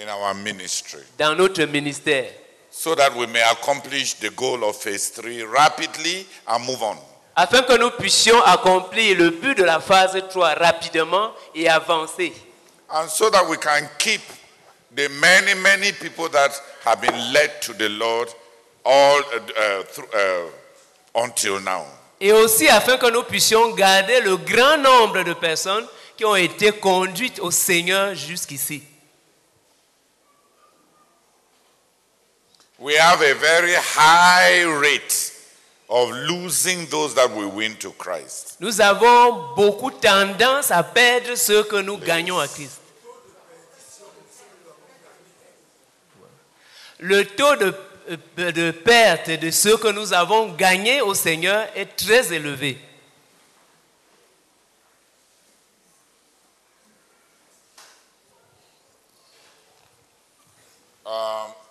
in our ministry dans notre ministère, so that we may accomplish the goal of phase three rapidly and move on. afin que nous puissions accomplir le but de la phase 3 rapidement et avancer. And so that we can keep the many, many people that have been led to the Lord all uh, uh, through, uh, until now. Et aussi afin que nous puissions garder le grand nombre de personnes qui ont été conduites au Seigneur jusqu'ici. We have a very high rate of losing those that we win to Christ. Nous avons beaucoup tendance à perdre ce que nous gagnons à Christ. Le taux de, euh, de perte de ce que nous avons gagné au Seigneur est très élevé.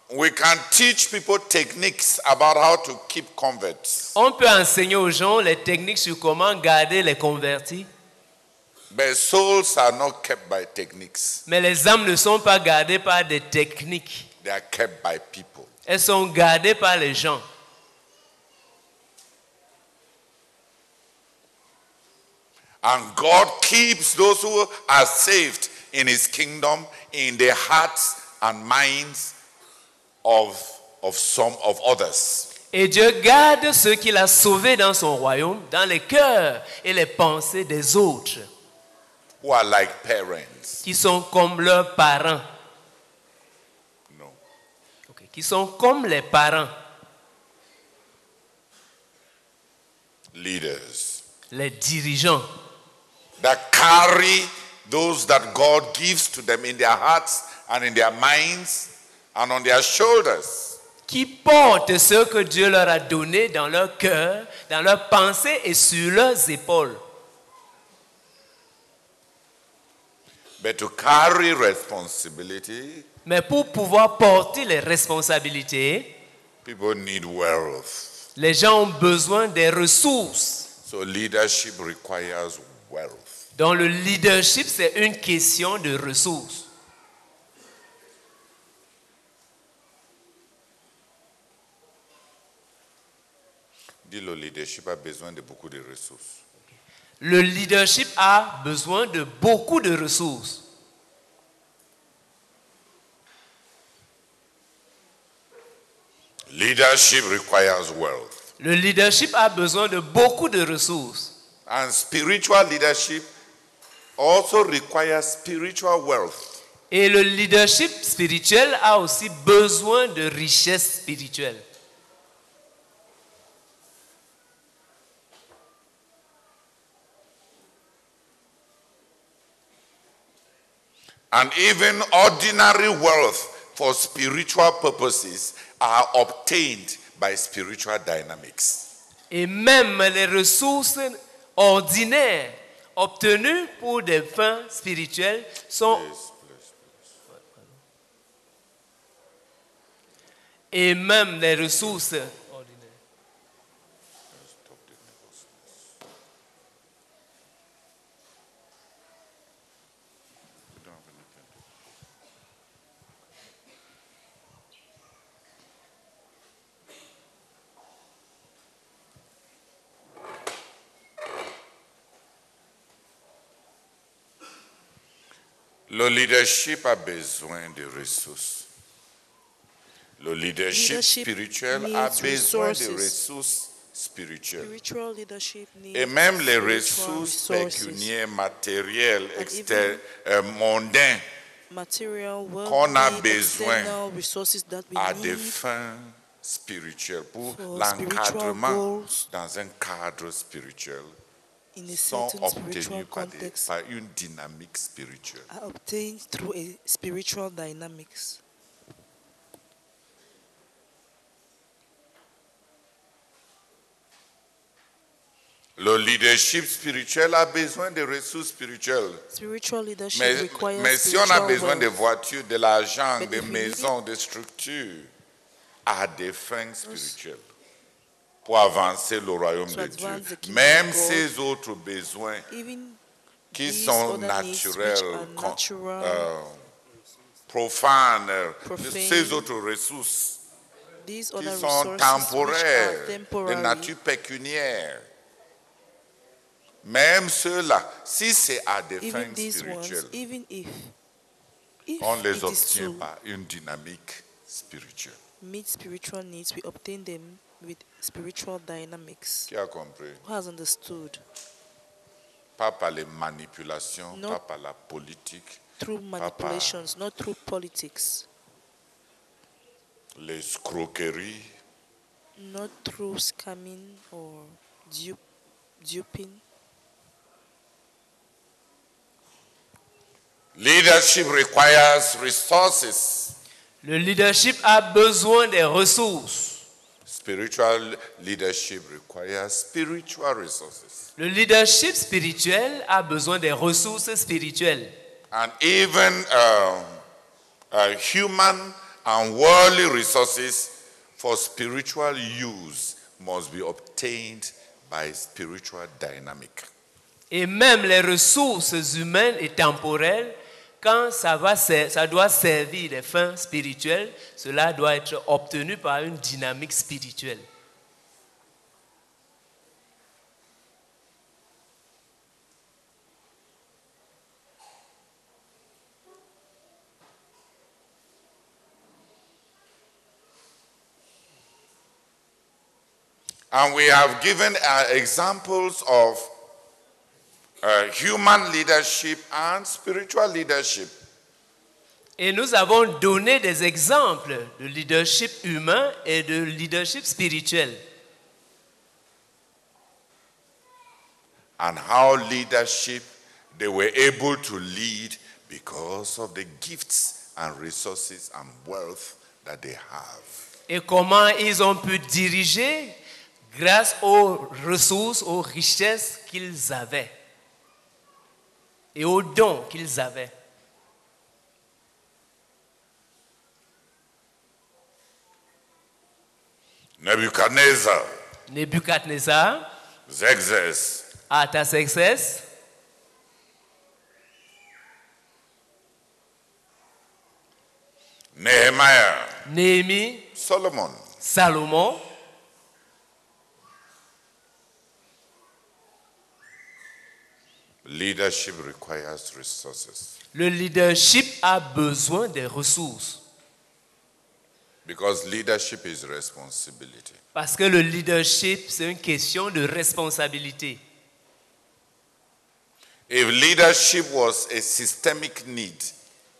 We can teach people techniques about how to keep converts, On peut enseigner aux gens les techniques sur comment garder les convertis, but souls are not kept by techniques. mais les âmes ne sont pas gardées par des techniques. They are kept by people. Elles sont gardées par les gens. And God keeps those who are saved in his kingdom in the hearts and minds of, of some of others. Et Dieu garde ceux qu'il a sauvés dans son royaume, dans les cœurs et les pensées des autres, who are like parents. qui sont comme leurs parents, No. Ok, qui sont comme les parents, Leaders les dirigeants, that carry those that God gives to them in their hearts and in their minds and on their shoulders. qui portent ce que Dieu leur a donné dans leur cœur, dans leurs pensées et sur leurs épaules. But to carry responsibility, Mais pour pouvoir porter les responsabilités, people need wealth. les gens ont besoin des ressources. So leadership requires wealth. Donc le leadership, c'est une question de ressources. Dis le leadership a besoin de beaucoup de ressources. Le leadership a besoin de beaucoup de ressources. Leadership requires wealth. Le leadership a besoin de beaucoup de ressources. And spiritual leadership also requires spiritual wealth. Et le leadership spirituel a aussi besoin de richesse spirituelle. And even ordinary wealth for spiritual purposes are obtained by spiritual dynamics. Et même les ressources ordinaires obtenues pour des fins spirituelles sont... Et même les ressources Le leadership a besoin de ressources. Le leadership, Leadership spirituel a besoin de ressources spirituelles. Spiritual leadership needs Et même les ressources pécuniaires, matérielles, euh, mondaines qu'on a besoin à des fins spirituelles pour l'encadrement dans un cadre spirituel in a sont certain spiritual obtenus par, des- context par une dynamique spirituelle. are obtained through a spiritual dynamics. Le leadership spirituel a besoin de ressources spirituelles. Spiritual leadership Mais, requires mais si on a spiritual besoin de wealth. voitures, de l'argent, But de if we maisons, de structures, à des fins spirituelles, pour avancer le royaume de Dieu, même ces autres besoins qui sont naturels, euh, profanent euh, Profane. ces autres ressources qui sont temporaires, de nature pécuniaire. Même ceux-là, si c'est à des fins spirituelles, on ne les obtient par une dynamique spirituelle. With spiritual dynamics. Qui a compris? Who has understood? Pas par les manipulations, Non. pas par la politique, Through manipulations, not through politics, les escroqueries, not through scamming or dupe, duping. Leadership requires resources. Le leadership a besoin des ressources. Spiritual leadership requires spiritual resources. Le leadership spirituel a besoin des ressources spirituelles. And even um, uh, human and worldly resources for spiritual use must be obtained by spiritual dynamic. Et même les ressources humaines et temporelles, quand ça, va, doit servir des fins spirituelles, cela doit être obtenu par une dynamique spirituelle. And we have given uh, examples of uh, human leadership and spiritual leadership. Et nous avons donné des exemples de leadership humain et de leadership spirituel. and how leadership they were able to lead because of the gifts and resources and wealth that they have. Et comment ils ont pu diriger grâce aux ressources, aux richesses qu'ils avaient et aux dons qu'ils avaient. Nebuchadnezzar, Nebuchadnezzar, Xerxes, Artaxerxès, Nehemiah, Néhémie, Solomon. Salomon, Leadership requires resources le leadership a besoin des ressources. because leadership is responsibility. Parce que le leadership, c'est une question de responsabilité. If leadership was a systemic need,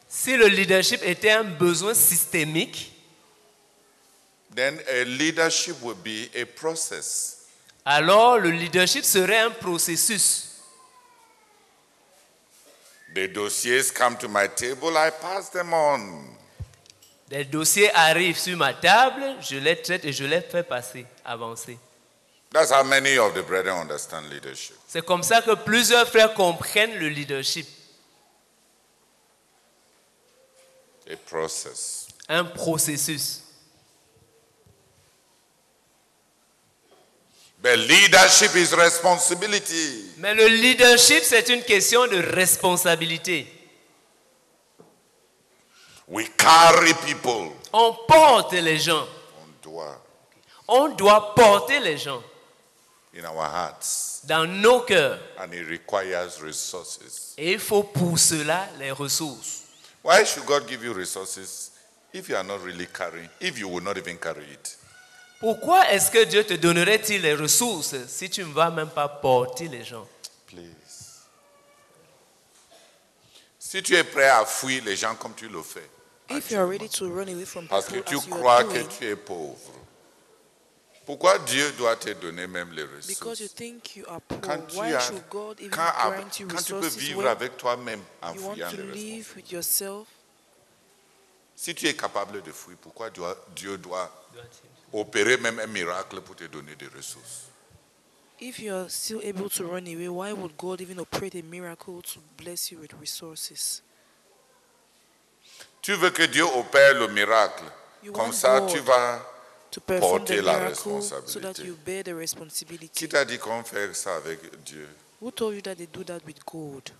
Si le leadership était un besoin systémique, then a leadership would be a process. alors le leadership serait un processus. The dossiers come to my table, I pass them on. Des dossiers arrivent sur ma table, je les traite et je les fais passer, avancer. That's how many of the brethren understand leadership. C'est comme ça que plusieurs frères comprennent le leadership, A process. un processus. But leadership is responsibility. Mais le leadership, c'est une question de responsabilité. We carry people. On porte les gens. On doit On doit porter les gens in our hearts. dans nos cœurs. And it requires resources. Et il faut pour cela les ressources. Why should God give you resources if you are not really carrying, if you will not even carry it? Pourquoi est-ce que Dieu te donnerait-il les ressources si tu ne vas même pas porter les gens? Please. Si tu es prêt à fuir les gens comme tu le fais, If you are ready to run away from parce que tu crois are que doing, tu es pauvre, pourquoi Dieu doit te donner même les because you ressources? think you are poor, quand tu, why as- should God even quand, grant you quand tu peux resources vivre when avec toi-même en you want fuyant to les live ressources. with yourself? Si tu es capable de fuir, pourquoi Dieu- Dieu doit opérer même un miracle pour te donner des ressources If you are still able to run away, why would God even operate a miracle to bless you with resources? Tu veux que Dieu opère le miracle. You Comme ça, God tu vas. To perform Porter the la miracle so that responsabilité. you bear the responsibility. Qui t'a dit qu'on fait ça avec Dieu? Who told you that they do that with God?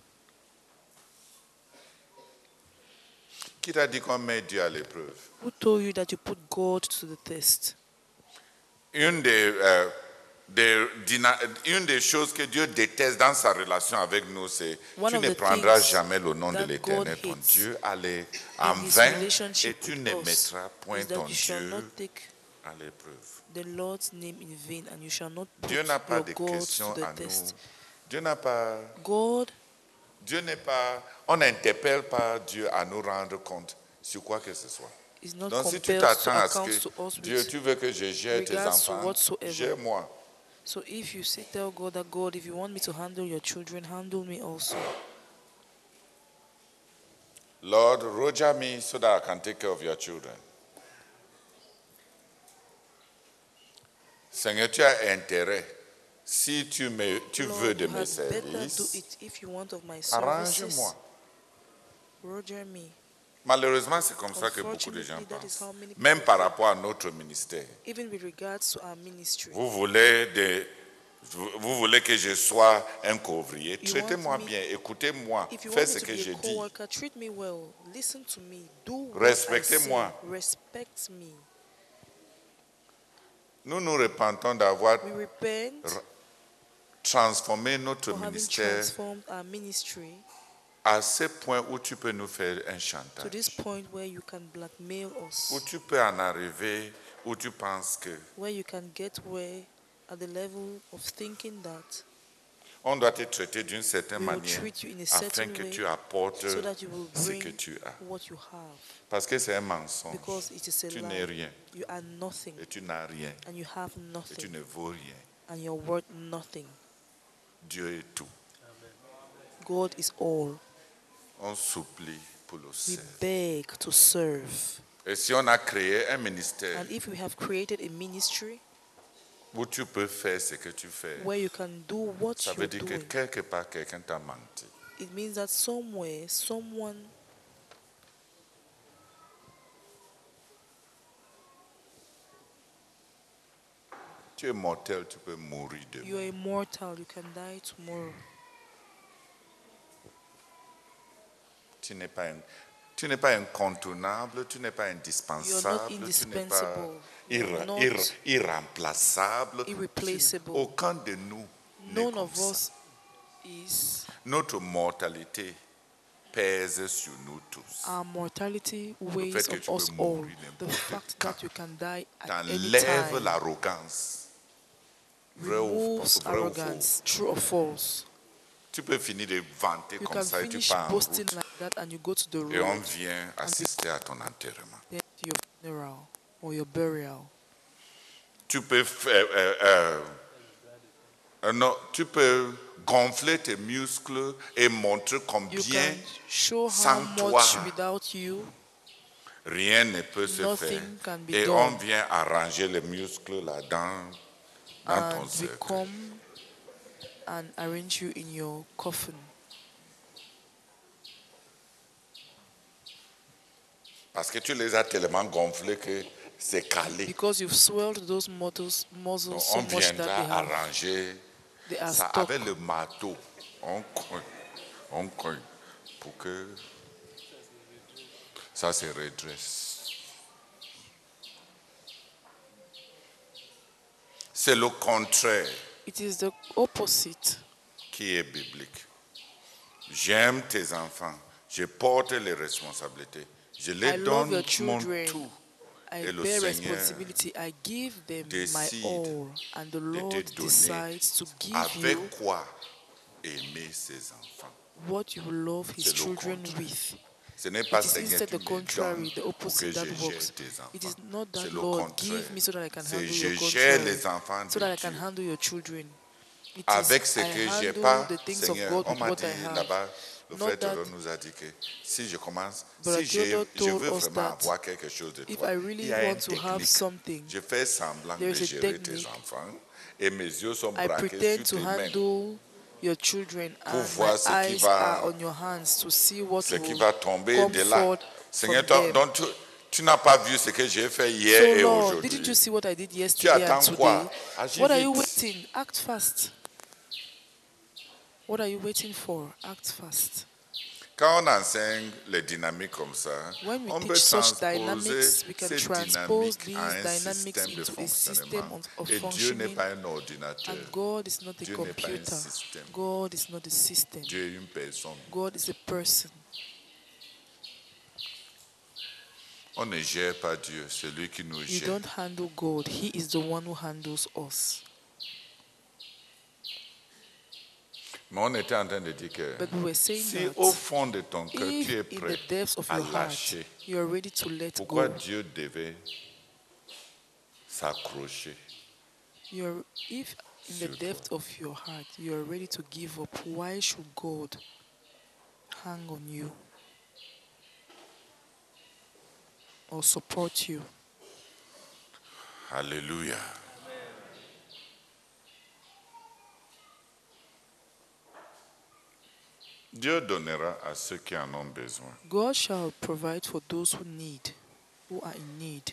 Qui t'a dit qu'on met Dieu à l'épreuve? Who told you that you put God to the test? Une des, euh, des une des choses que Dieu déteste dans sa relation avec nous, c'est tu ne prendras jamais le nom de l'Éternel, ton Dieu, allez en vain, et tu ne mettras point ton Dieu à l'épreuve. Dieu n'a pas de questions à nous. Dieu n'a pas, Dieu n'est pas, on n'interpelle pas Dieu à nous rendre compte sur quoi que ce soit. Is not Donc si tu compelled to t'attends à ce que Dieu, with. tu veux que je gère tes regards to enfants, whatsoever. gère-moi. So if you say, tell God that God, if you want me to handle your children, handle me also. Lord, roger me so that I can take care of your children. Seigneur, tu as intérêt. Si tu, me, tu Lord, veux de you mes had better do services, it if you want of my arrange-moi. services. Roger me. Malheureusement, c'est comme ça que beaucoup de gens pensent. Même par rapport à notre ministère. Even with regards to our ministry. Vous voulez, vous voulez que je sois un couvrier. Traitez-moi bien, écoutez-moi, faites ce que je dis. Respectez-moi. Nous nous repentons d'avoir transformé notre ministère à ce point où tu peux nous faire un to chantage. this point where you can blackmail us, Où tu peux en arriver, où tu penses que where you can get where at the level of thinking that on doit te traiter d'une certaine we will manière treat you in a afin certain que way tu apportes so that you will ce bring que tu as. what you have. Parce que c'est un mensonge. Because it is a Tu n'es lie. rien You are nothing et tu n'as rien and you have et tu nothing ne vaux rien. and you're worth nothing. Dieu est tout. God is all. On supplie pour le We servir. beg to serve. Et si on a créé un ministère And if we have created a ministry où tu peux faire ce que tu fais, where you can do what ça you're veut dire que doing, quelque part quelqu'un t'a menti. it means that somewhere someone Tu es mortel, tu peux mourir demain. you are immortal, you can die tomorrow. Tu n'es pas, un- tu n'es pas incontournable, tu n'es pas indispensable, tu n'es pas not irra- irremplaçable. irreplaceable. Aucun de nous n'est comme ça. is Notre mortalité pèse sur nous tous. our mortality weighs on us all. The fact that you can die at any time l'arrogance. Removes arrogance, true or false? Tu peux finir de vanter You comme ça et tu pars en route. like that and you go to the Et on vient assister à ton enterrement. to your funeral or your burial. Tu peux faire, euh, euh, euh, non, tu peux gonfler tes muscles et montrer You combien can show how sans much toi, without you rien ne peut se faire. can be Et done. on vient arranger les muscles là-dedans, dans ton and cercle. And arrange you in your coffin. Parce que tu les as tellement gonflés que c'est calé. Because you've swelled those muscles, muscles Donc, so on much that they have arranger they are ça stuck. avec le marteau. On cogne, on cogne pour que ça se redresse. C'est le contraire It is the opposite. qui est biblique? J'aime tes enfants, je porte les responsabilités, je I les love donne your mon tout I Et le bear Seigneur responsibility. I give them my décide all, and the Lord decides to give avec you quoi aimer ses enfants. what you love His children with. Ce n'est pas is Seigneur qui me donne pour que je gère tes enfants. It is not that Lord give me so that I can handle je your gère contrary, les enfants so that I can handle your children. It is Avec ce I que j'ai pas, Seigneur, on m'a dit là-bas, le frère Théodore nous a dit que si je commence, si je veux vraiment avoir quelque chose de toi, I il really y a une want to have technique. something, Je fais semblant de is gérer tes enfants et mes yeux sont I braqués pretend sur to tes mains. Your children and voir my ce qui eyes va- are on your hands to see what Ce qui will va tomber come de là. forth Seigneur, from them. donc tu, tu n'as pas vu ce que j'ai fait hier So et Lord, didn't you see what I did yesterday and attends quoi? today? Ah, Agis What are you vite. waiting? Act fast. What are you waiting for? Act fast. Quand on enseigne les dynamiques comme ça, When we on peut transposer dynamics, we can ces dynamiques à un système de into a system fonctionnement. Et Dieu n'est pas un ordinateur. And God is not a Dieu n'est pas un système. God is not a system. Dieu est une personne. God is a person. On ne gère pas Dieu, c'est lui qui nous You don't handle God. He is the one who handles us. Mais on était en train de dire que But we were saying si au fond de ton cœur tu es prêt à heart lâcher, you are ready to let pourquoi go, Dieu devait s'accrocher you are, if in the depth of your heart you are ready to give up, why should God hang on you or support you? Alléluia. Dieu donnera à ceux qui en ont besoin. God shall provide for those who need, who are in need.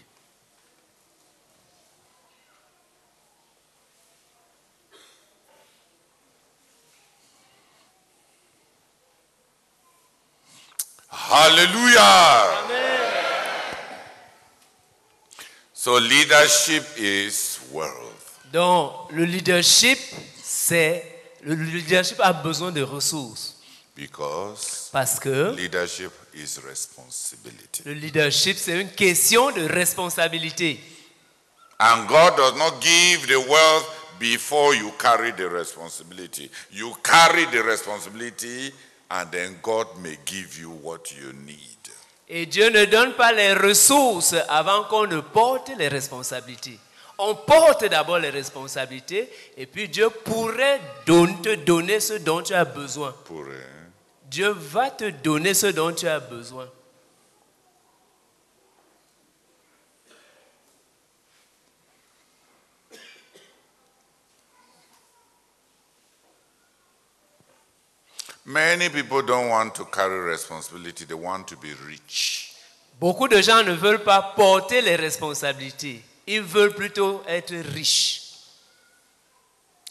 Hallelujah. So leadership is wealth. Donc, le leadership, c'est. Le leadership a besoin de ressources. Because Parce que leadership is responsibility. le leadership, c'est une question de responsabilité. And God does not give the wealth before you carry the responsibility. You carry the responsibility, and then God may give you what you need. Et Dieu ne donne pas les ressources avant qu'on ne porte les responsabilités. On porte d'abord les responsabilités et puis Dieu pourrait don- te donner ce dont tu as besoin. Pour, hein, Dieu va te donner ce dont tu as besoin. Many people don't want to carry responsibility, they want to be rich. Beaucoup de gens ne veulent pas porter les responsabilités. Ils veulent plutôt être riches.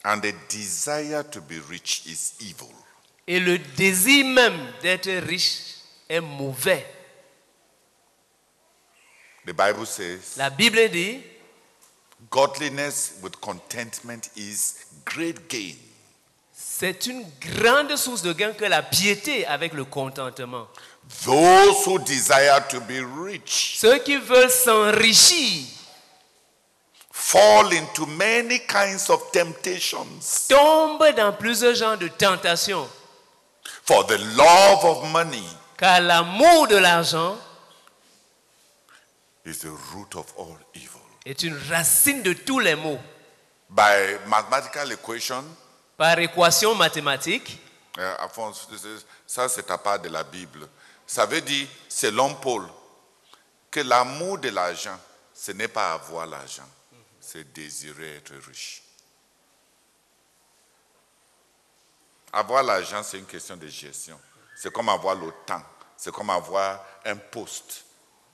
And the desire to be rich is evil. Et le désir même d'être riche est mauvais. The Bible says La Bible dit, godliness with contentment is great gain. c'est une grande source de gain que la piété avec le contentement. Those who desire to be rich Ceux qui veulent s'enrichir fall into many kinds of temptations. tombent dans plusieurs genres de tentations. For the love of money Car l'amour de l'argent is the root of all evil. est une racine de tous les maux. By mathematical equation, Par équation mathématique, euh, c'est- ça c'est à part de la Bible. Ça veut dire, selon Paul, que l'amour de l'argent, ce n'est pas avoir l'argent, c'est désirer être riche. Avoir l'argent, c'est une question de gestion. C'est comme avoir le temps. C'est comme avoir un poste.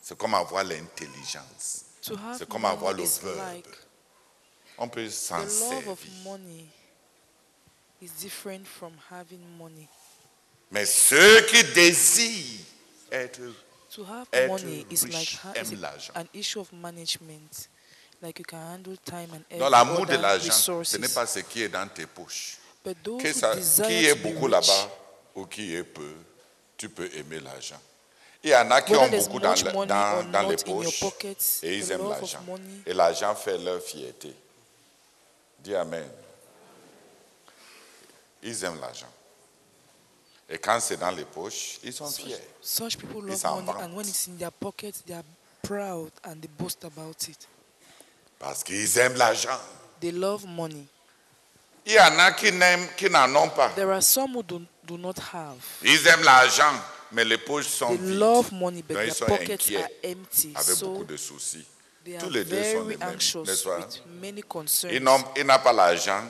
C'est comme avoir l'intelligence. C'est comme avoir le verbe. like On peut s'en servir. of money is different from having money. Mais ceux qui désirent être To have Être money is like riche ha- aime is a- l'argent. an issue of management. Like you can handle time and dans every l'amour de l'argent, ce n'est pas ce qui est dans tes poches. Que ça- qui est beaucoup là-bas ou qui est peu, tu peux aimer l'argent. Il y en a qui ont beaucoup dans, dans- les poches et ils aiment l'argent. Et l'argent fait leur fierté. Dis Amen. Ils aiment l'argent. Et quand c'est dans les poches, ils sont fiers. Such people Ils love s'en money, and when it's in their pockets, they are proud and they boast about it. Parce qu'ils aiment l'argent. They love money. Il y en a qui n'en ont pas. There are some who do, do not have. Ils aiment l'argent, mais les poches sont They vides. love money, but Donc, ils sont pockets inquiets, are empty. avec So beaucoup de soucis. they Tous are les deux sont les mêmes, n'est-ce pas? with many concerns. Il n'ont- il n'a pas l'argent.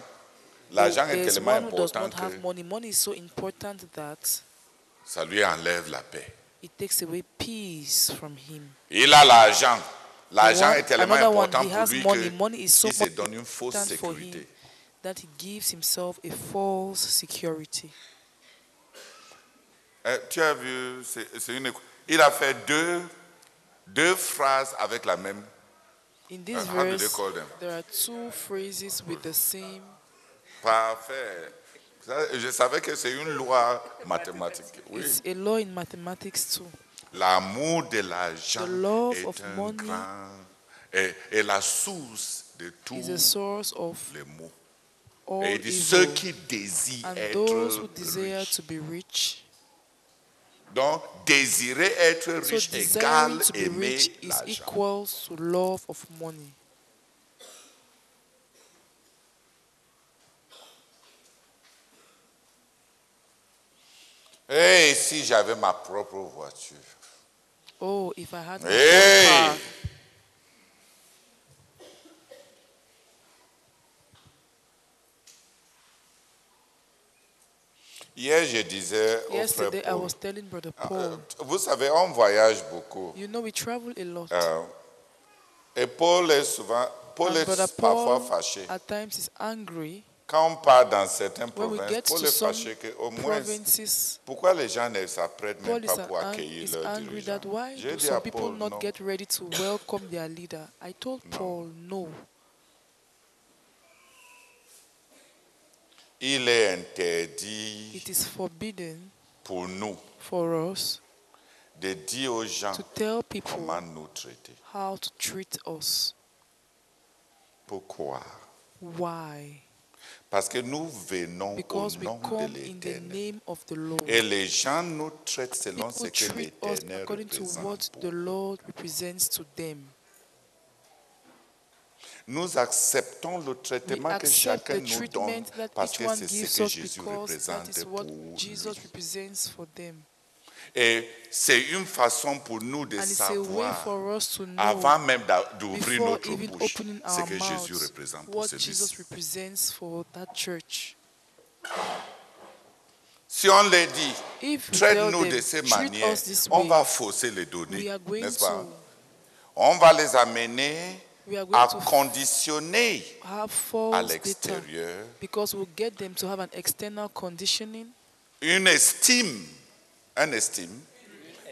L'argent est tellement important que money. Money is so important that ça lui enlève la paix. it takes away peace from him. Il a l'argent. L'argent est tellement important pour lui money. Money is so qu'il se donne une fausse sécurité. That he gives himself a false security. Euh, tu as vu, c'est c'est une. Il a fait deux, deux phrases avec la même. In this Uh, how do they verse, call them? there are two phrases with the same. Parfait. Ça, Je savais que c'est une loi mathématique. Oui. It's a law in mathematics too. L'amour de l'argent The love est of un money grand et, et la source de tous Is a source of les maux. All Et il dit ceux evil. qui désirent And être those who desire riches. to be rich. Donc, désirer être So riche égale desiring to be aimer rich is l'argent. equal to love of money. Et si j'avais ma propre voiture Oh, if I had my Hey! own car, Hier, je disais au frère yesterday I Paul, was telling Brother euh, Paul, vous savez, on voyage beaucoup. you know, we travel a lot. Euh, et Paul est souvent, Paul and est Brother parfois Paul fâché. at times is angry Quand on part dans certaines when we provinces, get Paul to est some fâché qu'au moins, provinces. pourquoi les gens ne s'apprêtent même Paul is, pas pour accueillir is leur angry dirigeant. that why J'ai do dit some à people Paul, not non. get ready to welcome their leader? I told Paul, no. Il est interdit It is forbidden pour nous for us de dire aux gens to tell people comment nous traiter. how to treat us. Pourquoi Why? Parce que nous venons Because au we nom de l'Éternel. name of the Lord. Et les gens nous traitent selon ce People que treat us l'Éternel représente. Nous acceptons le We traitement que chacun nous donne parce que c'est ce que us Jésus représente pour them. Et c'est une façon pour nous de savoir, avant même d'ouvrir notre bouche, ce que Jésus représente pour what ce Jesus bis. represents for that church. Si on les dit, traite-nous de ces manières, on va fausser les données, n'est-ce pas? On va les amener à conditionner à l'extérieur because we'll get them to have an external conditioning une estime, un estime,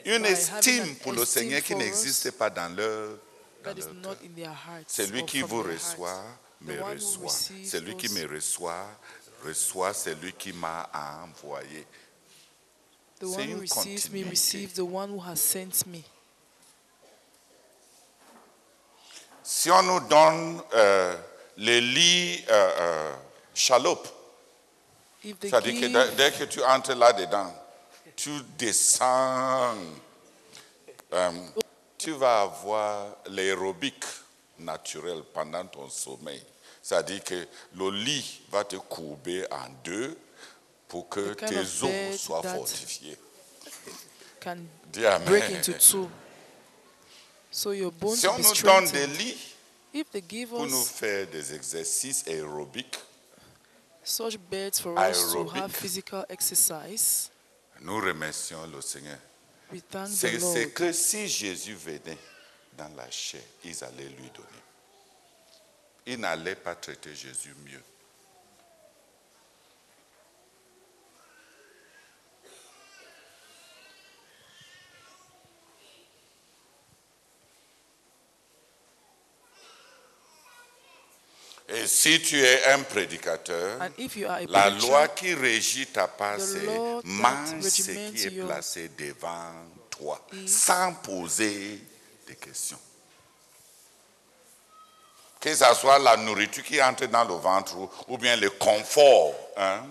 une estime pour le Seigneur qui n'existe pas dans leur, dans leur not cœur. in their hearts. Celui or qui vous reçoit, me reçoit. receives Celui qui me reçoit, reçoit celui qui m'a envoyé. The C'est one who receives me receives the one who has sent me. Si on nous donne euh, les lits euh, euh, chaloupe, If they c'est-à-dire que dès, que tu entres là-dedans, tu descends, euh, tu vas avoir l'aérobic naturel pendant ton sommeil. C'est-à-dire que le lit va te courber en deux pour que tes os soient fortifiés. can Dis Amen. So your bones Si on nous donne des lits If they give pour nous us faire des exercices aérobiques, such beds for us to Aerobic. have physical exercise, nous remercions le Seigneur. we thank the C'est Lord. c'est que si Jésus venait dans la chair, ils allaient lui donner. Ils n'allaient pas traiter Jésus mieux. Si tu es un prédicateur, la loi qui régit ta that mange ce qui est placé devant toi, sans poser de questions. Que ce soit la nourriture qui entre dans le ventre ou, bien le confort hein,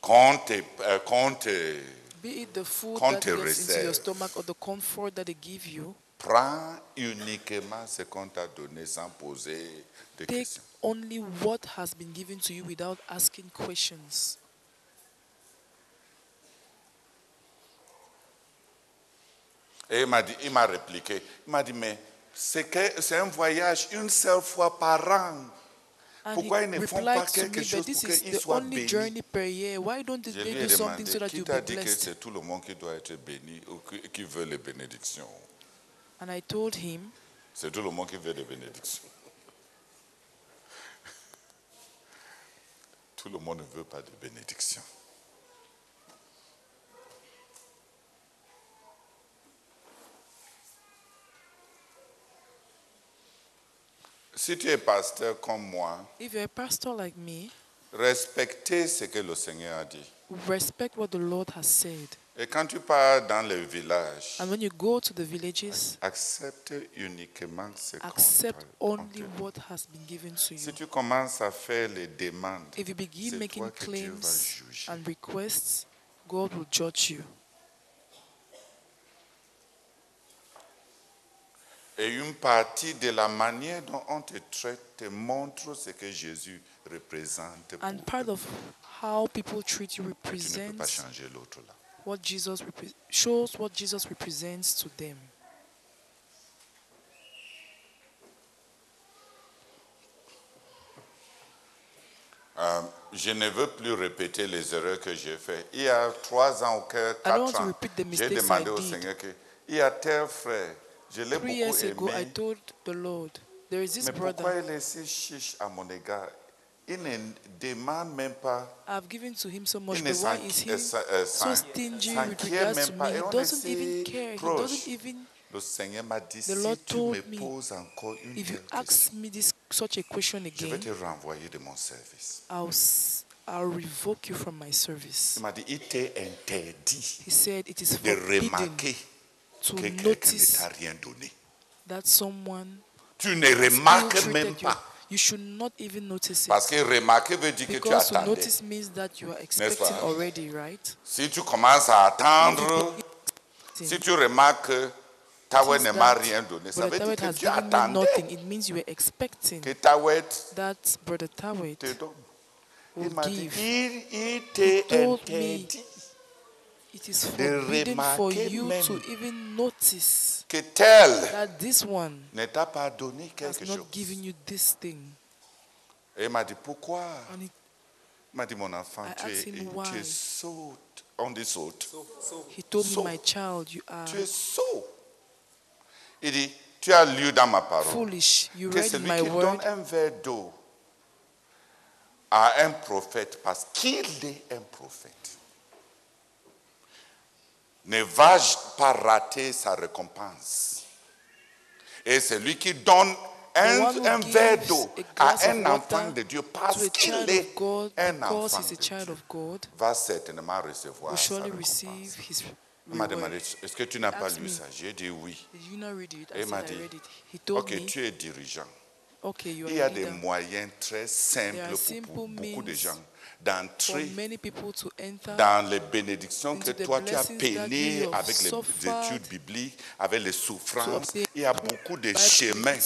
qu'on te- euh, qu'on te be it the food qu'on that te gets into réserve. your stomach or the comfort that they give you, prend uniquement ce qu'on t'a donné sans poser de questions. Only what has been given to you without asking questions. Et il m'a dit, il m'a répliqué, il m'a dit, mais c'est que- c'est un voyage une seule fois par an. And Pourquoi he ils ne font pas quelque me, chose pour qu'ils soient bénis? journey per year. Why don't Je they lui ai do something demandé, so that qui you'll t'a be dit que blessed? c'est tout le monde qui doit être béni ou qui, qui veut les bénédictions And I told him, C'est tout le monde qui veut des bénédictions. Tout le monde ne veut pas de bénédiction. Si tu es pasteur comme moi, respectez ce que le Seigneur a dit. respect what the Lord has said. Et quand tu pars dans les villages, And when you go to the villages, accepte uniquement ce qu'on accept on only te- what has been given to Si you. tu commences à faire les demandes, If you begin c'est making toi que Dieu va claims juger. and requests, God will judge you. Et une partie de la manière dont on te traite te montre ce que Jésus représente. pour And part toi. of how people treat you Tu ne peux pas represents changer l'autre là. What Jesus shows what Jesus represents to them. Euh, je ne veux plus répéter les erreurs que j'ai faites. Il y a trois ans ou quatre ans, j'ai demandé au. Seigneur que il y a tel frère, je l'ai beaucoup ago, I aimé, told the Lord, there is this mais pourquoi brother. il est si chiche à mon égard? Il ne demande même pas. I've given to him so much, Il ne but why s'en- is euh, he s'en- euh, so s'en- stingy s'en with quiert regards to même pas. me? Et He on doesn't est even si care. He proche. doesn't even. Le Seigneur m'a dit, The si Lord tu told me me, poses encore une If you telle ask question, me this such a question je vais again, te renvoyer de mon service. I'll s- I'll revoke you from my service. Il m'a dit, il t'est interdit He said it is de forbidden remarquer to que quelqu'un ne notice t'a rien donné. that someone Tu ne has remarques même ill-treated you. pas. You should not even notice it. Parce que remarquer veut dire que tu Because to attendais. notice means that you are expecting pas? already, right? Si tu commences à attendre, si tu remarques que Tawet ne m'a rien donné, ça Brother veut dire Tawet que has tu given me attendais nothing. It means you were expecting que Tawet that Brother Tawet te donne. Il will m'a dit, give. il, il t'est told me interdit It is forbidden for you to even notice que tel that this one ne t'a pas donné has not chose. given you this thing. Et il m'a dit, pourquoi And it, Il m'a dit, mon enfant, I tu es, asked him tu why. es sot. On dit saute. he told So- me, My child, you are Tu es sot. Il dit, tu as lu dans ma parole foolish. You que read celui my qui word donne un verre d'eau à un prophète parce qu'il est un prophète ne va pas rater sa récompense. Et celui qui donne un, verre d'eau à un enfant de Dieu parce qu'il est God un enfant de Dieu God va certainement recevoir sa récompense. Il m'a demandé, est-ce que tu n'as pas lu ça? J'ai dit oui. Et il m'a dit, Ok, me, tu es dirigeant. okay, you are Il y a des leader. moyens très simples pour, beaucoup de gens d'entrer dans les bénédictions que toi tu as peinées avec les études bibliques, avec les souffrances. Il y a beaucoup de chemins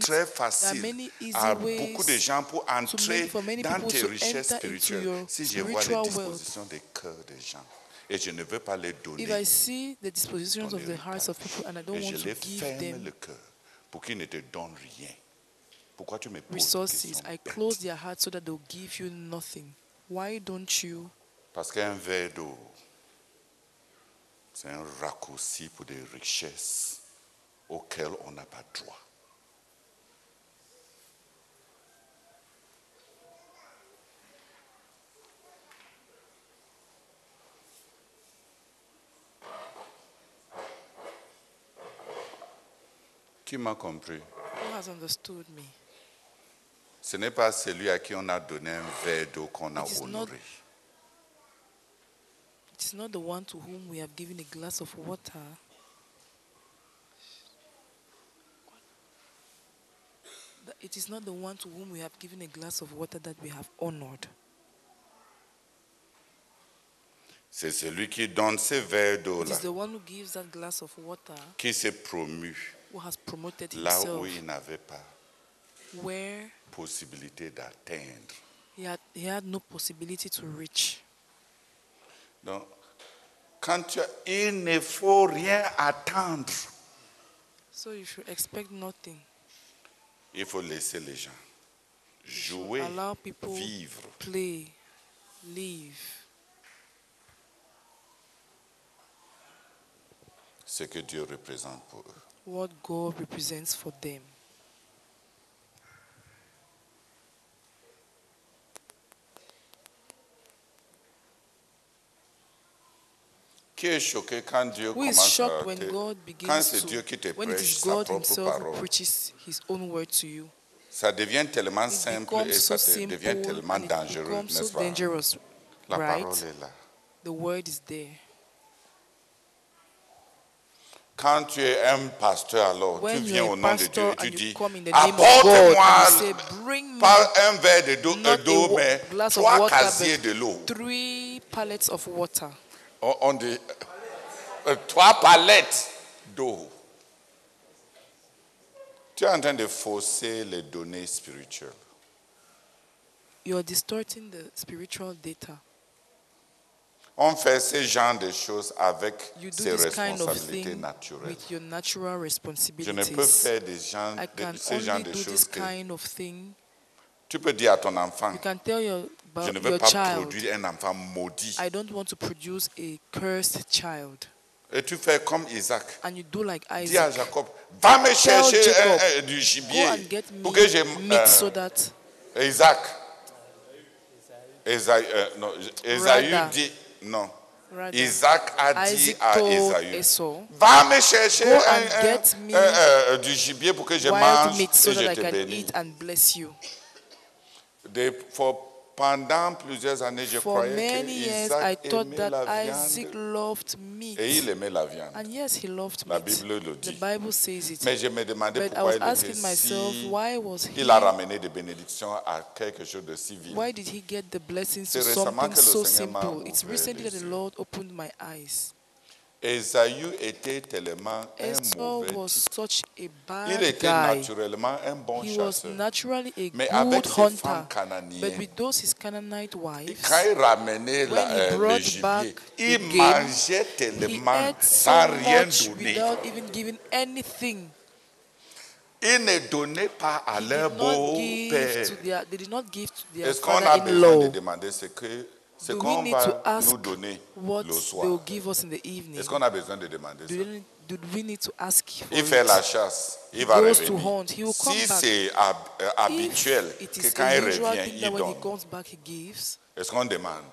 très faciles à beaucoup de gens pour entrer dans tes richesses spirituelles. Si je vois les dispositions des cœurs des gens et je ne veux pas les donner, If I see the dispositions of the hearts of people and I don't et je want to les give ferme them le cœur pour qu'ils ne te donnent rien. Pourquoi tu me poses resources, I close their hearts so that they'll give you nothing. Why don't you? Parce qu'un verre d'eau, c'est un raccourci pour des richesses auxquelles on n'a pas droit. Qui m'a compris Who has understood me? Ce n'est pas celui à qui on a donné un verre d'eau qu'on a It is not- honoré. It is not the one to whom we have given a glass of water. It is not the one to whom we have given a glass of water that we have honored. C'est celui qui donne ce verre It d'eau-là, is the one who gives that glass of water qui s'est promu who has promoted là himself où il n'avait pas where possibilité d'atteindre. he had, he had no possibility to mm. reach. Donc, quand tu il ne faut rien attendre. So you should expect nothing. Il faut laisser les gens jouer, allow people vivre. play, live ce que Dieu représente pour eux. what God represents for them. Est choqué quand Dieu Who is commence shocked à when te- God quand begins c'est Dieu qui te when it prêche is sa God propre Himself who parole. preaches His own word to you? Ça devient tellement It simple becomes et so ça te devient tellement and it dangereux, becomes n'est-ce so pas? dangerous, La right? parole est là. The word is there. Quand tu es un pasteur, alors tu When viens you're au a nom de Dieu pastor et tu and you dis come in the name of God, apporte-moi you say, bring me pas un verre de d'eau, not euh, d'eau, a wa- mais glass of trois water, casiers but de l'eau. three pallets of water. On, dit euh, trois palettes d'eau. Tu es en train de fausser les données spirituelles. You're distorting the spiritual data. On fait ce genre de choses avec You do ses this kind of responsabilités naturelles. with your natural Je ne peux faire des gens, I de- ce genre de choses que kind of thing. tu peux dire à ton enfant, You can tell your, je about ne veux pas child, produire un enfant maudit. I don't want to produce a cursed child. Et tu fais comme Isaac. And you do like Dis à Isaac. Jacob, va me chercher Jacob, un- un- du gibier pour que je... meat euh, so that Isaac. Esaü, euh, non, Esaü dit, non. rather Isaac a dit Isaac à Esaü, Esau, va me chercher un- un- euh, du gibier pour que je mange so et je that I te can bénis. eat and bless you. Des- for- pendant plusieurs années, je For croyais many que years, I Isaac thought aimait that la Isaac viande. loved meat. Et il aimait la viande. And yes, he loved La meat. Bible le The dit. Bible says it. Mais je me demandais But I pourquoi was il était asking myself, si... why was he, Il a ramené des bénédictions à quelque chose de civil. why did he get the blessings C'est to récemment something que le so Seigneur m'a simple? It's ouvert recently that the yeux. Lord opened my eyes. Esaü était tellement un mauvais was type. such a Il était guy. naturellement un bon He was chasseur. naturally a Mais avec good ses hunter. femmes But with those his Canaanite et wives, quand il ramenait la- When he euh, le brought gibier, back il the game, mangeait he tellement ate sans so rien much donner. without even giving anything. Il ne donnait pas à He leur did not give beau-père. to their, they did not give to their Est-ce qu'on a besoin de father-in-law demander ce que ce qu'on need to va ask nous donner what le they soir? will give us in the evening? Est-ce qu'on a besoin de demander Do, ça? do we need to ask for Il fait it? la chasse, il va goes to revenir. hunt, he will come Si back. c'est euh, habituel it que quand il revient, il that when he donne, comes back he gives, est-ce qu'on demande?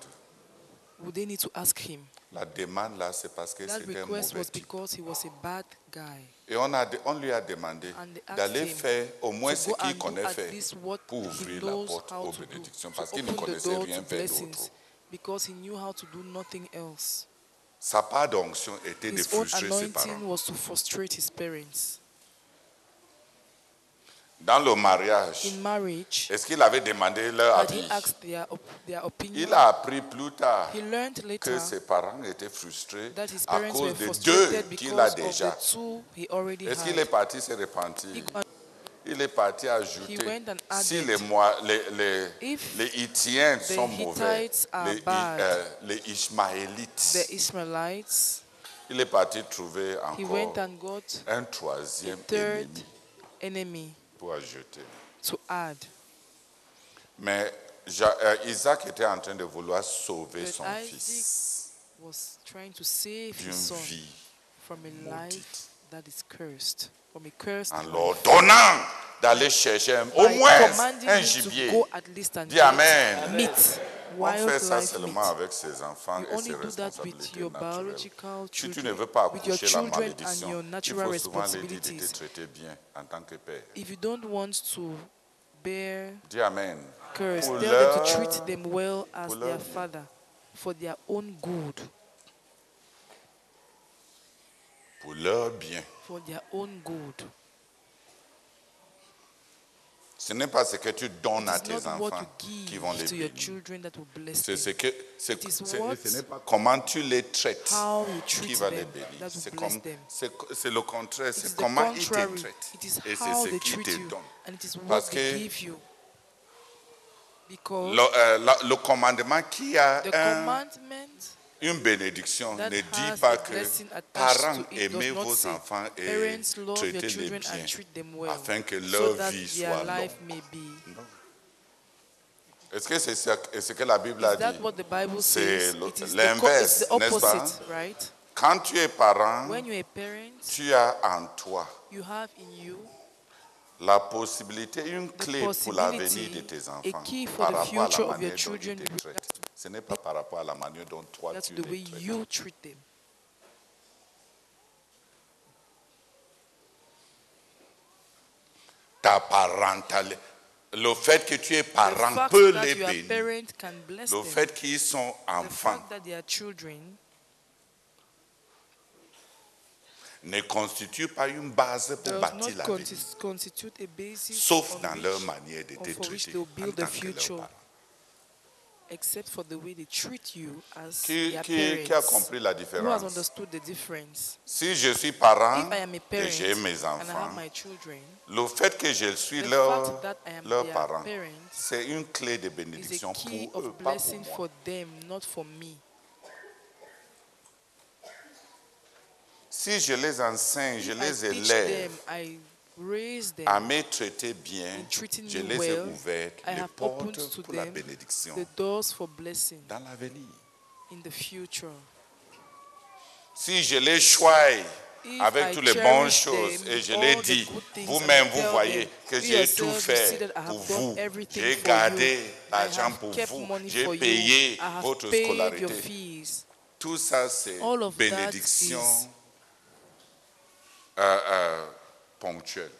would they need to ask him? La demande là, c'est parce que That c'est un mauvais was type. because he was a bad guy. Et on, a, on lui a demandé And they asked d'aller faire au moins ce qu'il connaît faire pour ouvrir la porte aux bénédictions parce qu'il ne connaissait rien faire d'autre. Because he knew how to do nothing else. Sa part d'onction était de His own frustrer ses anointing parents. was to frustrate his parents. Dans le mariage, In marriage, est-ce qu'il avait demandé leur had he avis? asked their, op- their opinion, Il a appris plus tard he learned later que ses parents étaient frustrés that his à parents cause were de deux frustrated qu'il a because of déjà. the two he already Est-ce qu'il had. est parti se repentir? He got- Il est parti ajouter. He went and Si les, les, les, les Hittiens sont mauvais, les, euh, les Ishmaélites, il est parti trouver he encore went and got un a troisième ennemi enemy pour ajouter. to add. Mais euh, Isaac était en train de vouloir sauver But son Isaac fils was trying to save d'une his son vie from a maudite life that is cursed, from a cursed en life. leur donnant d'aller chercher un- au moins commanding eh, un gibier. to go at least and Dis get Amen. meat, On fait ça wildlife seulement meat. avec ses enfants You et only ses do that with responsabilités your naturelles. biological Si tu ne children, veux pas with your accoucher la children and malédiction, your il natural faut souvent les dire de te responsibilities. traiter bien en tant que père. If you don't want to bear Dis Amen. curse, Pour tell them to treat them well as pour their leur bien. father, for their own good, Pour leur bien. for their own good. Ce n'est pas ce que tu donnes à tes enfants qui vont les bénir. C'est ce que c'est ce n'est pas comment tu les traites qui va les bénir. C'est comme le contraire, c'est comment ils te traitent et c'est ce qu'ils te donnent. and it is what Parce que give you. Because Le, euh, la- le commandement qui a the un- commandment une bénédiction ne dit pas que parents aimez vos enfants et traitez-les bien afin que leur vie soit life longue. may be. Est-ce que c'est ce, que la Bible a dit? what the Bible C'est l'inverse, n'est-ce pas? Quand tu es parent, tu as en toi you have in you la possibilité, une clé pour l'avenir de tes enfants par the rapport à la manière dont children. te traitent. Ce n'est pas par rapport à la manière dont toi tu les traites. ta parentalité, le fait que tu es parent peut les bénir. Le fait qu'ils sont enfants fact that they are children ne constitue pas une base pour does bâtir la vie, sauf dans leur manière traiter they'll en tant que leurs except for the way they treat you as Qui, their qui- qui a compris la Who has différence? understood the difference? Si je suis parent et j'ai mes and I enfants, have my children, le fait que je suis leur, leur parent, c'est une clé de is bénédiction pour eux, pas pour blessing moi. for them, not for me. Si je les enseigne, je If les I teach élève them, I raise them, à me traiter bien, in treating je les ai well, ouvertes I les have opened portes to pour la them bénédiction the doors for blessing dans l'avenir. in the future. Si je les choisis If avec I toutes les bonnes cherish choses them et je les the dis, good things vous-même I vous tell voyez them, que you j'ai tout yourself, you see fait that I have pour done vous. everything J'ai for gardé you. l'argent pour kept vous. money J'ai for you. payé I have votre paid your scolarité. fees. Tout ça, c'est All of that bénédiction is- euh, ponctuelle.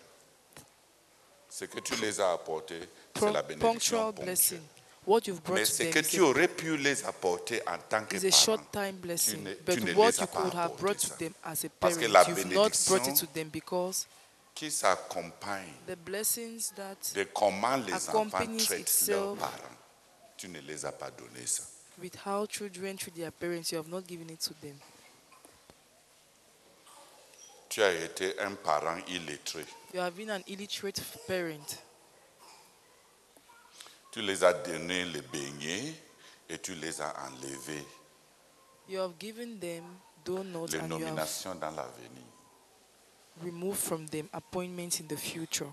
Ce que tu les as apportés, c'est la bénédiction punctual ponctuelle. blessing. What you've brought Mais to ce que tu aurais pu les apporter en tant que parent, short time blessing. ne- But tu ne what les as you pas could have brought to them as a Parce que parent, la you've not brought it to them because qui s'accompagne the blessings that de comment les enfants traitent leurs parents, tu ne les as pas donné ça. with how children treat their parents, you have not given it to them. Tu as été un parent illettré. You have been an illiterate parent. Tu les as donné les beignets et tu les as enlevés You have given them donuts les and you have nominations dans l'avenir. removed from them appointments in the future.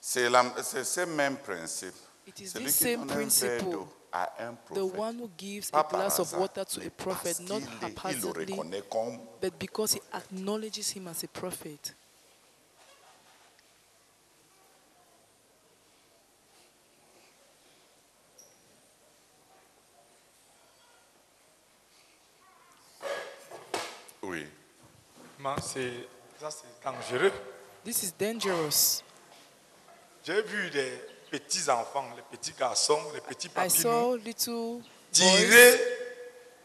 C'est ce même principe. It is Celui qui same donne un verre principle. d'eau The one who gives pas a glass of water to a prophet, not qu'il est- il le haphazardly, but because he acknowledges him as a prophet. oui. C'est, ça c'est dangereux. This is dangerous. J'ai vu des petits enfants, les petits garçons, les petits papillons tirer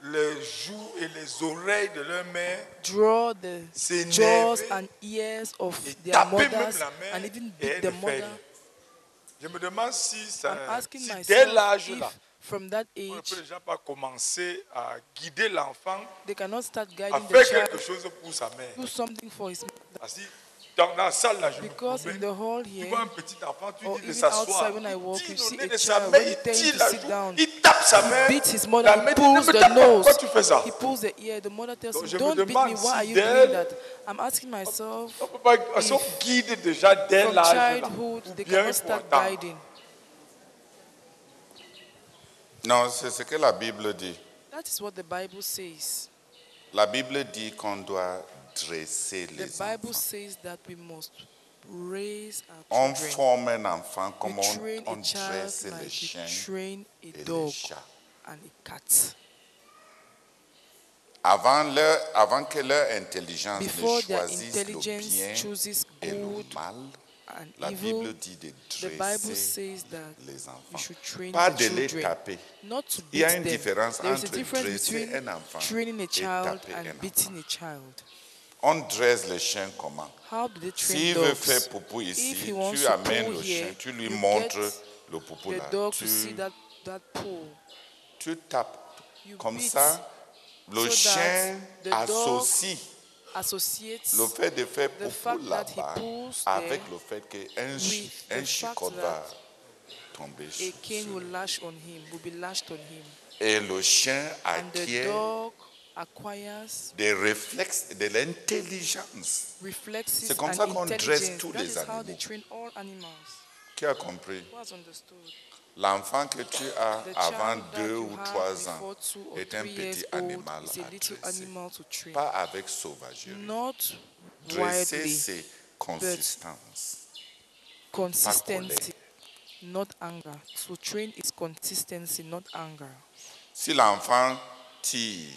les joues et les oreilles de leur mère draw the jaws and ears of et their mothers and even et beat the mother. Je me demande si, ça, si dès myself l'âge if là, from that on ne age peut déjà pas commencer à guider l'enfant they cannot start à faire quelque chose pour sa mère. do something for his mother. Parce que dans la salle là, je me Because in the hall tu here, vois un petit enfant, tu or dis de s'asseoir. outside when I walk, Il you dit nez de sa mère, il la joue, down, tape sa mère. beats his La mother, mère he dit, ne me tape pas, pourquoi tu fais ça? He pulls the ear. The mother tells Donc, him, je me Don't beat me. demande Why are you doing that? I'm asking myself, On peut pas, elles sont déjà dès from l'âge là. childhood, Ou they bien. Non, c'est ce que la Bible dit. That is what the Bible says. La Bible dit qu'on doit dresser The les Bible enfants. says that we must raise On our children. forme un enfant comme We on, train on a child dresse les like chiens train a et les dog chats. and a cat. Avant, leur, avant que leur intelligence Before ne choisisse le bien et le mal, la Bible dit de the Bible dresser says that les we enfants. should train Pas de les taper. not to Il y a une différence entre dresser un enfant et child taper un enfant. On dresse le chien comment? S'il veut faire poupou ici, tu amènes le chien, tu lui montres le poupou là. Tu, tu tapes. Comme ça, le chien associe associates le fait de faire poupou là-bas avec le fait qu'un un va tomber sur him. Et le chien acquiert acquires des réflexes, de l'intelligence. reflexes C'est comme ça qu'on dresse tous les they animaux. train all animals. Qui a compris? L'enfant que tu as avant deux ou trois ans est un petit animal à dresser. Pas avec sauvagerie. Not Dresser, c'est consistance. consistency, not anger. To train is consistency, not anger. Si l'enfant tire,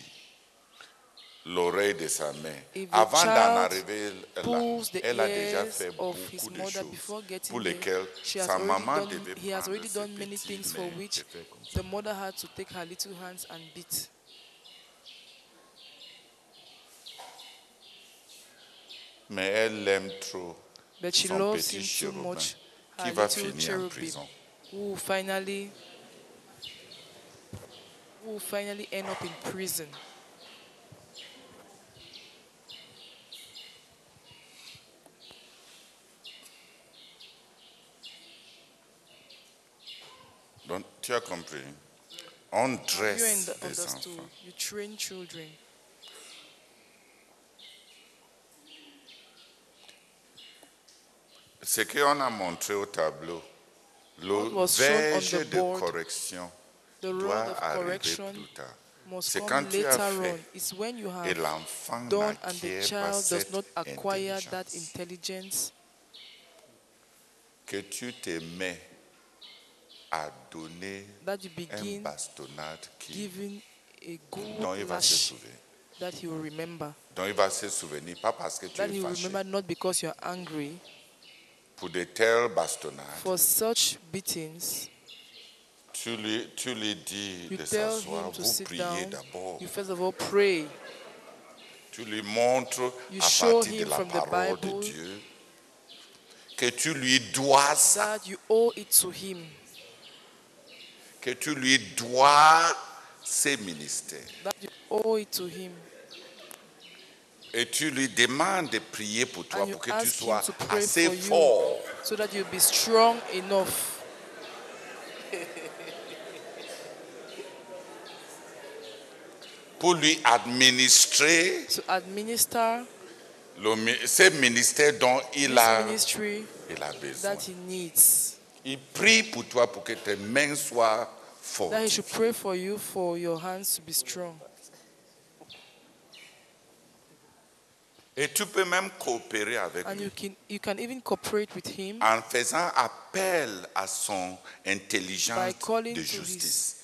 l'oreille de sa mère. If the Avant d'en child arriver là, pulls the elle a déjà ears fait of beaucoup his de mother choses before getting pour there, lesquelles she has sa already maman done, devait he has prendre already ses done many things for mains which et faire comme ça. the mother had to take her little hands and beat. Mais elle l'aime trop. But she son loves petit him too chérubin much. qui Her va little finir en cherubim, prison. who finally, who will finally end up in prison. Tu as compris. On You dresse des understood. enfants. You train children. Ce qu'on a montré au tableau, le verge de board, correction doit of arriver correction plus tard. C'est quand tu as fait on. You et l'enfant done and the n'acquiert pas child does cette not acquire that intelligence intelligence que tu te mets à donner that you un begin bastonnade qui, giving a dont il good va se souvenir. that he will remember. Dont il va se souvenir, pas parce que tu That es he will fâché. remember not because you're angry. Pour de telles bastonnades, For such beatings, tu lui, tu lui dis you de tell s'asseoir, him to vous sit priez down. d'abord. You first of all pray. Tu lui montres You à show partir de him la from the parole de Bible Dieu que tu lui dois ça, That you owe it to him. Que tu lui dois ses ministères. That you owe it to him. Et tu lui demandes de prier pour toi And pour que tu sois assez fort So that you'll be strong enough pour lui administrer to administer le mi- ces ministères dont a, il a besoin. that he needs. Il prie pour toi pour que tes mains soient That he should pray for you for your hands to be strong. Et tu peux même coopérer avec And lui you can you can even cooperate with him en faisant appel à son by calling de to justice.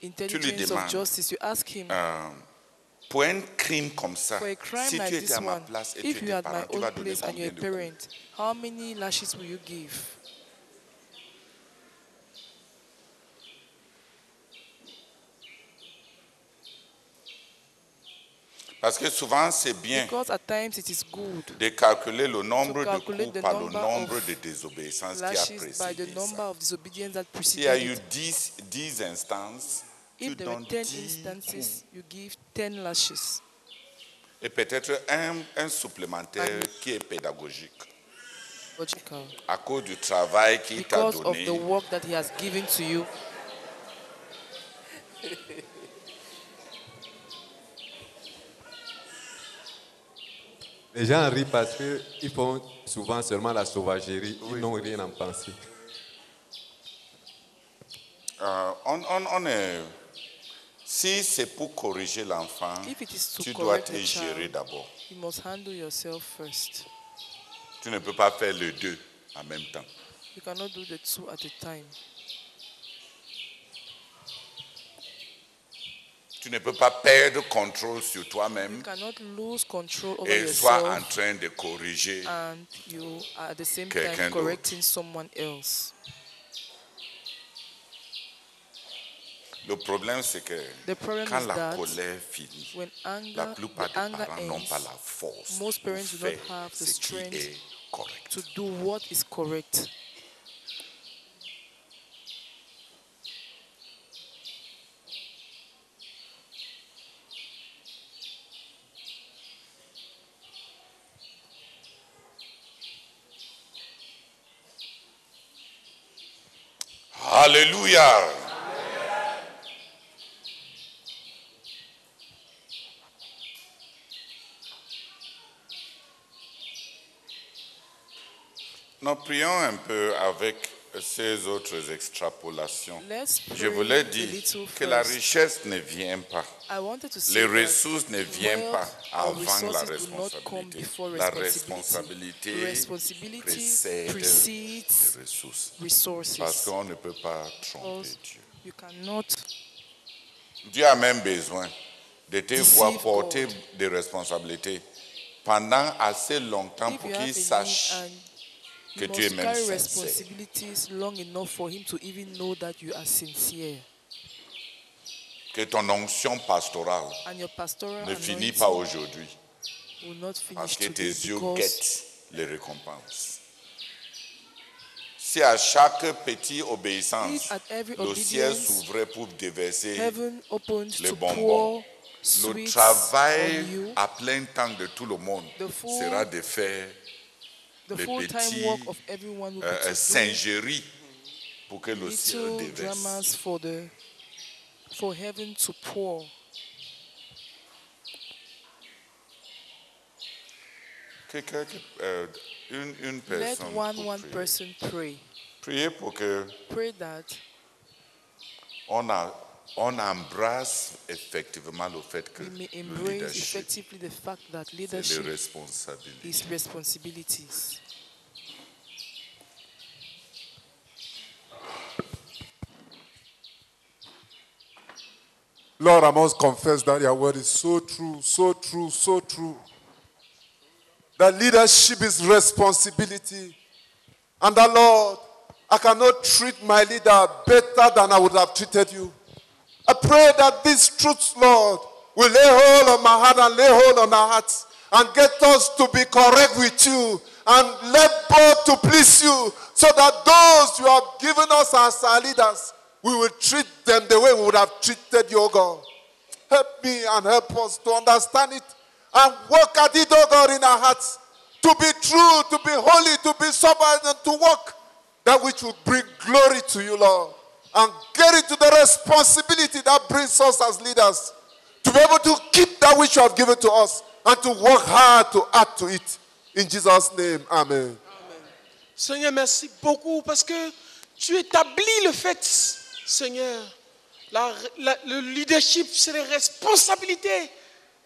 his intelligence demandes. of justice. You ask him Euh, pour un crime comme ça, for a crime si like tu étais this à ma one, place et if tu you étais had my parent, tu vas own donner place and you're combien a de coups parent, how many lashes will you give? Parce que souvent, c'est bien Because at times it is good de calculer le nombre de calculate coups the par le number nombre of de désobéissances qui a lashes by the précédé number ça. of disobedience that S'il y a preceded eu it. 10, 10 instances, tu If there were donnes 10 10 coups. instances, you give 10 lashes. Et peut-être un, un supplémentaire qui est pédagogique. Logical. À cause du travail qu'il t'a Because of donné, the work that he has given to you. Les gens rient parce qu'ils font souvent seulement la sauvagerie, ils n'ont rien à en penser. euh, on, on- on est- si c'est pour corriger l'enfant, tu dois te gérer d'abord. you must handle yourself first. Tu ne peux pas faire les deux en même temps. You cannot do the two at a time. Tu ne peux pas perdre contrôle sur You toi-même cannot lose control over et sois en train de corriger. and you are at the same Quelqu'un time d'autre. correcting someone else. Le problème, c'est que The problem quand la colère finit, when la plupart des parents n'ont pas la force most pour parents do faire not have the ce qui est correct. Alléluia. Nous prions un peu avec ces autres extrapolations. Je voulais dire que la richesse ne vient pas. Les ressources ne viennent pas avant la responsabilité. La responsibility. responsabilité précède les ressources. Parce qu'on ne peut pas tromper Dieu. Dieu a même besoin de te voir porter des responsabilités pendant assez longtemps pour qu'il sache que tu es même sincère. responsibilities long enough for him to even know that you are sincere. Que ton onction pastorale And your pastoral ne finit pas aujourd'hui parce que tes yeux guettent les récompenses. Si à chaque petite obéissance, le ciel s'ouvrait pour déverser les bonbons, le travail à plein temps de tout le monde sera de faire the les full-time work of everyone will euh, euh do singeries pour que le ciel déverse. for the for heaven to pour. Quelqu'un qui- euh, une, une Let one one prier. person pray. Priez pour que Pray that on, a, on embrasse effectivement le fait que we may le embrace leadership, effectively the fact that c'est les leadership responsabilités. is responsibilities. Lord, I must confess that your word is so true, so true, so true. That leadership is responsibility. And that, Lord, I cannot treat my leader better than I would have treated you. I pray that these truths, Lord, will lay hold on my heart and lay hold on our hearts and get us to be correct with you and let both to please you so that those you have given us as our leaders, we will treat them the way we would have treated you, O God. Help me and help us to understand it and work at it, oh God, in our hearts. To be true, to be holy, to be sober, and to work that which will bring glory to you, Lord. And get into the responsibility that brings us as leaders to be able to keep that which you have given to us and to work hard to add to it. In Jesus' name, Amen. Seigneur, merci beaucoup parce que tu établis le fait, Seigneur. La- la- le leadership, c'est les responsabilités.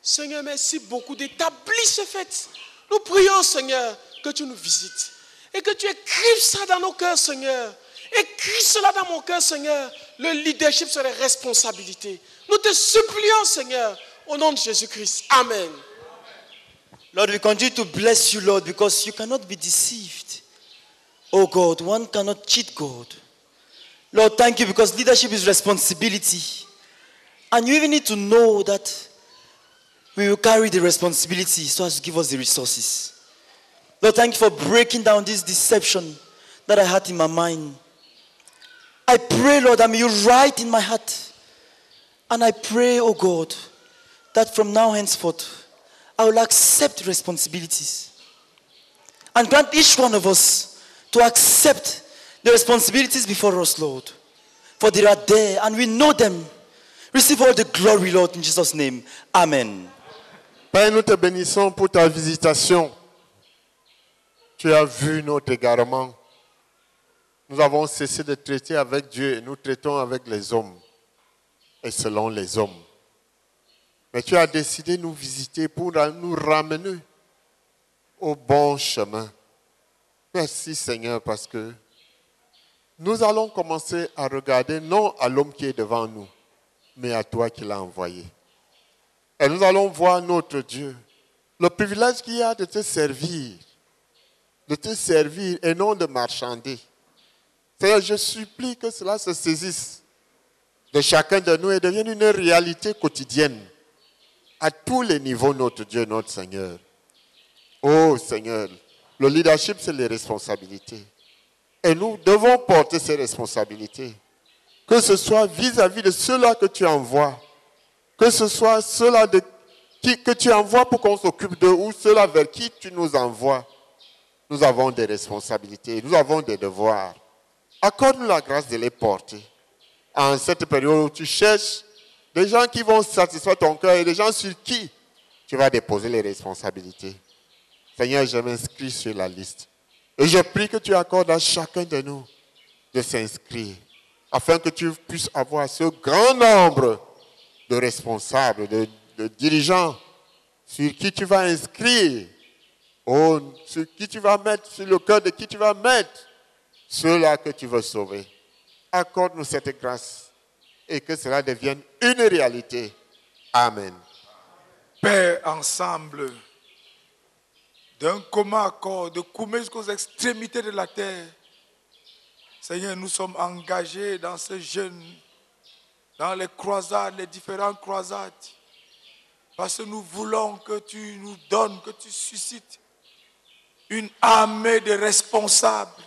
Seigneur, merci beaucoup d'établir ce fait. Nous prions, Seigneur, que tu nous visites et que tu écrives ça dans nos cœurs, Seigneur. Écris cela dans mon cœur, Seigneur. Le leadership, c'est les responsabilités. Nous te supplions, Seigneur, au nom de Jésus-Christ. Amen. Lord, we continue to bless you, Lord, because you cannot be deceived. Oh God, one cannot cheat God. Lord, thank you because leadership is responsibility. And you even need to know that we will carry the responsibility so as to give us the resources. Lord, thank you for breaking down this deception that I had in my mind. I pray, Lord, that may you write in my heart. And I pray, oh God, that from now henceforth, I will accept responsibilities. And grant each one of us to accept the responsibilities before us, Lord. For they are there and we know them. Receive all the glory, Lord, in Jesus' name. Amen. Père, nous te bénissons pour ta visitation. Tu as vu notre égarement. Nous avons cessé de traiter avec Dieu et nous traitons avec les hommes et selon les hommes. Mais tu as décidé de nous visiter pour nous ramener au bon chemin. Merci Seigneur parce que nous allons commencer à regarder non à l'homme qui est devant nous, mais à toi qui l'as envoyé. Et nous allons voir notre Dieu. Le privilège qu'il a de te servir. De te servir et non de marchander. Seigneur, je supplie que cela se saisisse de chacun de nous et devienne une réalité quotidienne. À tous les niveaux, notre Dieu, notre Seigneur. Oh Seigneur, le leadership, c'est les responsabilités. Et nous devons porter ces responsabilités. Que ce soit vis-à-vis de ceux-là que tu envoies que ce soit ceux-là que tu envoies pour qu'on s'occupe d'eux ou ceux-là vers qui tu nous envoies, nous avons des responsabilités, nous avons des devoirs. Accorde-nous la grâce de les porter. En cette période où tu cherches des gens qui vont satisfaire ton cœur et des gens sur qui tu vas déposer les responsabilités. Seigneur, je m'inscris sur la liste. Et je prie que tu accordes à chacun de nous de s'inscrire, afin que tu puisses avoir ce grand nombre de responsables, de, dirigeants sur qui tu vas inscrire, sur qui tu vas mettre, sur le cœur de qui tu vas mettre ceux-là que tu veux sauver. Accorde-nous cette grâce et que cela devienne une réalité. Amen. Père, ensemble, d'un commun accord, de coumer jusqu'aux extrémités de la terre. Seigneur, nous sommes engagés dans ce jeûne, dans les croisades, les différentes croisades, parce que nous voulons que tu nous donnes, que tu suscites une armée de responsables.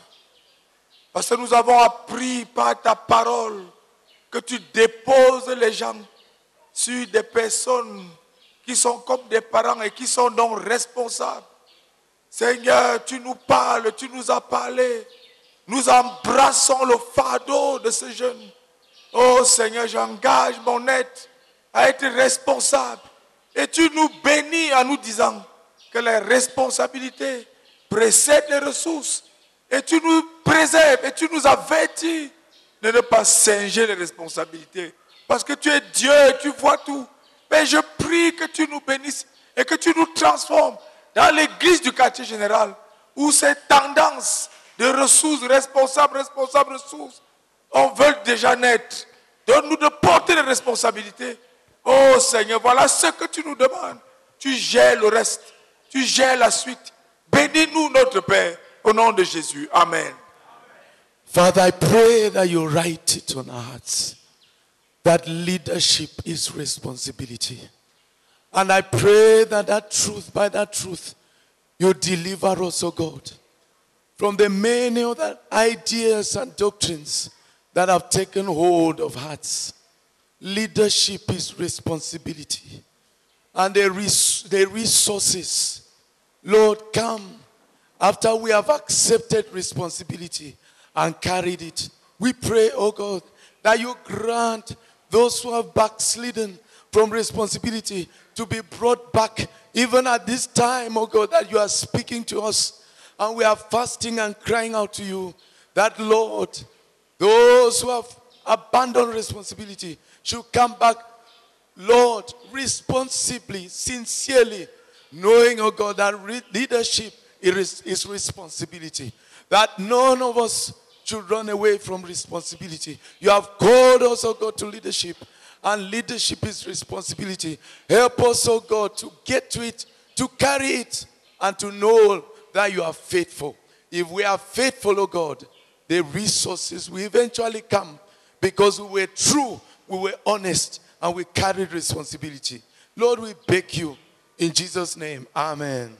Parce que nous avons appris par ta parole que tu déposes les gens sur des personnes qui sont comme des parents et qui sont donc responsables. Seigneur, tu nous parles, tu nous as parlé. Nous embrassons le fardeau de ce jeune. Oh Seigneur, j'engage mon être à être responsable. Et tu nous bénis en nous disant que les responsabilités précèdent les ressources. Et tu nous préserves et tu nous avertis de ne pas singer les responsabilités. Parce que tu es Dieu, tu vois tout. Mais je prie que tu nous bénisses et que tu nous transformes dans l'église du quartier général où ces tendances de ressources, responsables, responsables, ressources, on veut déjà naître. Donne-nous de porter les responsabilités. Oh Seigneur, voilà ce que tu nous demandes. Tu gères le reste. Tu gères la suite. Bénis-nous, notre Père, au nom de Jésus. Amen. Father, I pray that you write it on our hearts that leadership is responsibility. And I pray that that truth, by that truth, you deliver us, O God, from the many other ideas and doctrines that have taken hold of hearts. Leadership is responsibility. And the, res- the resources, Lord, come after we have accepted responsibility and carried it. We pray, oh God, that you grant those who have backslidden from responsibility to be brought back, even at this time, oh God, that you are speaking to us. And we are fasting and crying out to you that, Lord, those who have abandoned responsibility should come back, Lord, responsibly, sincerely, knowing, oh God, that re- leadership is, is responsibility. That none of us should run away from responsibility. You have called us, oh God, to leadership, and leadership is responsibility. Help us, oh God, to get to it, to carry it, and to know that you are faithful. If we are faithful, oh God, the resources will eventually come because we were true, we were honest, and we carried responsibility. Lord, we beg you in Jesus' name. Amen.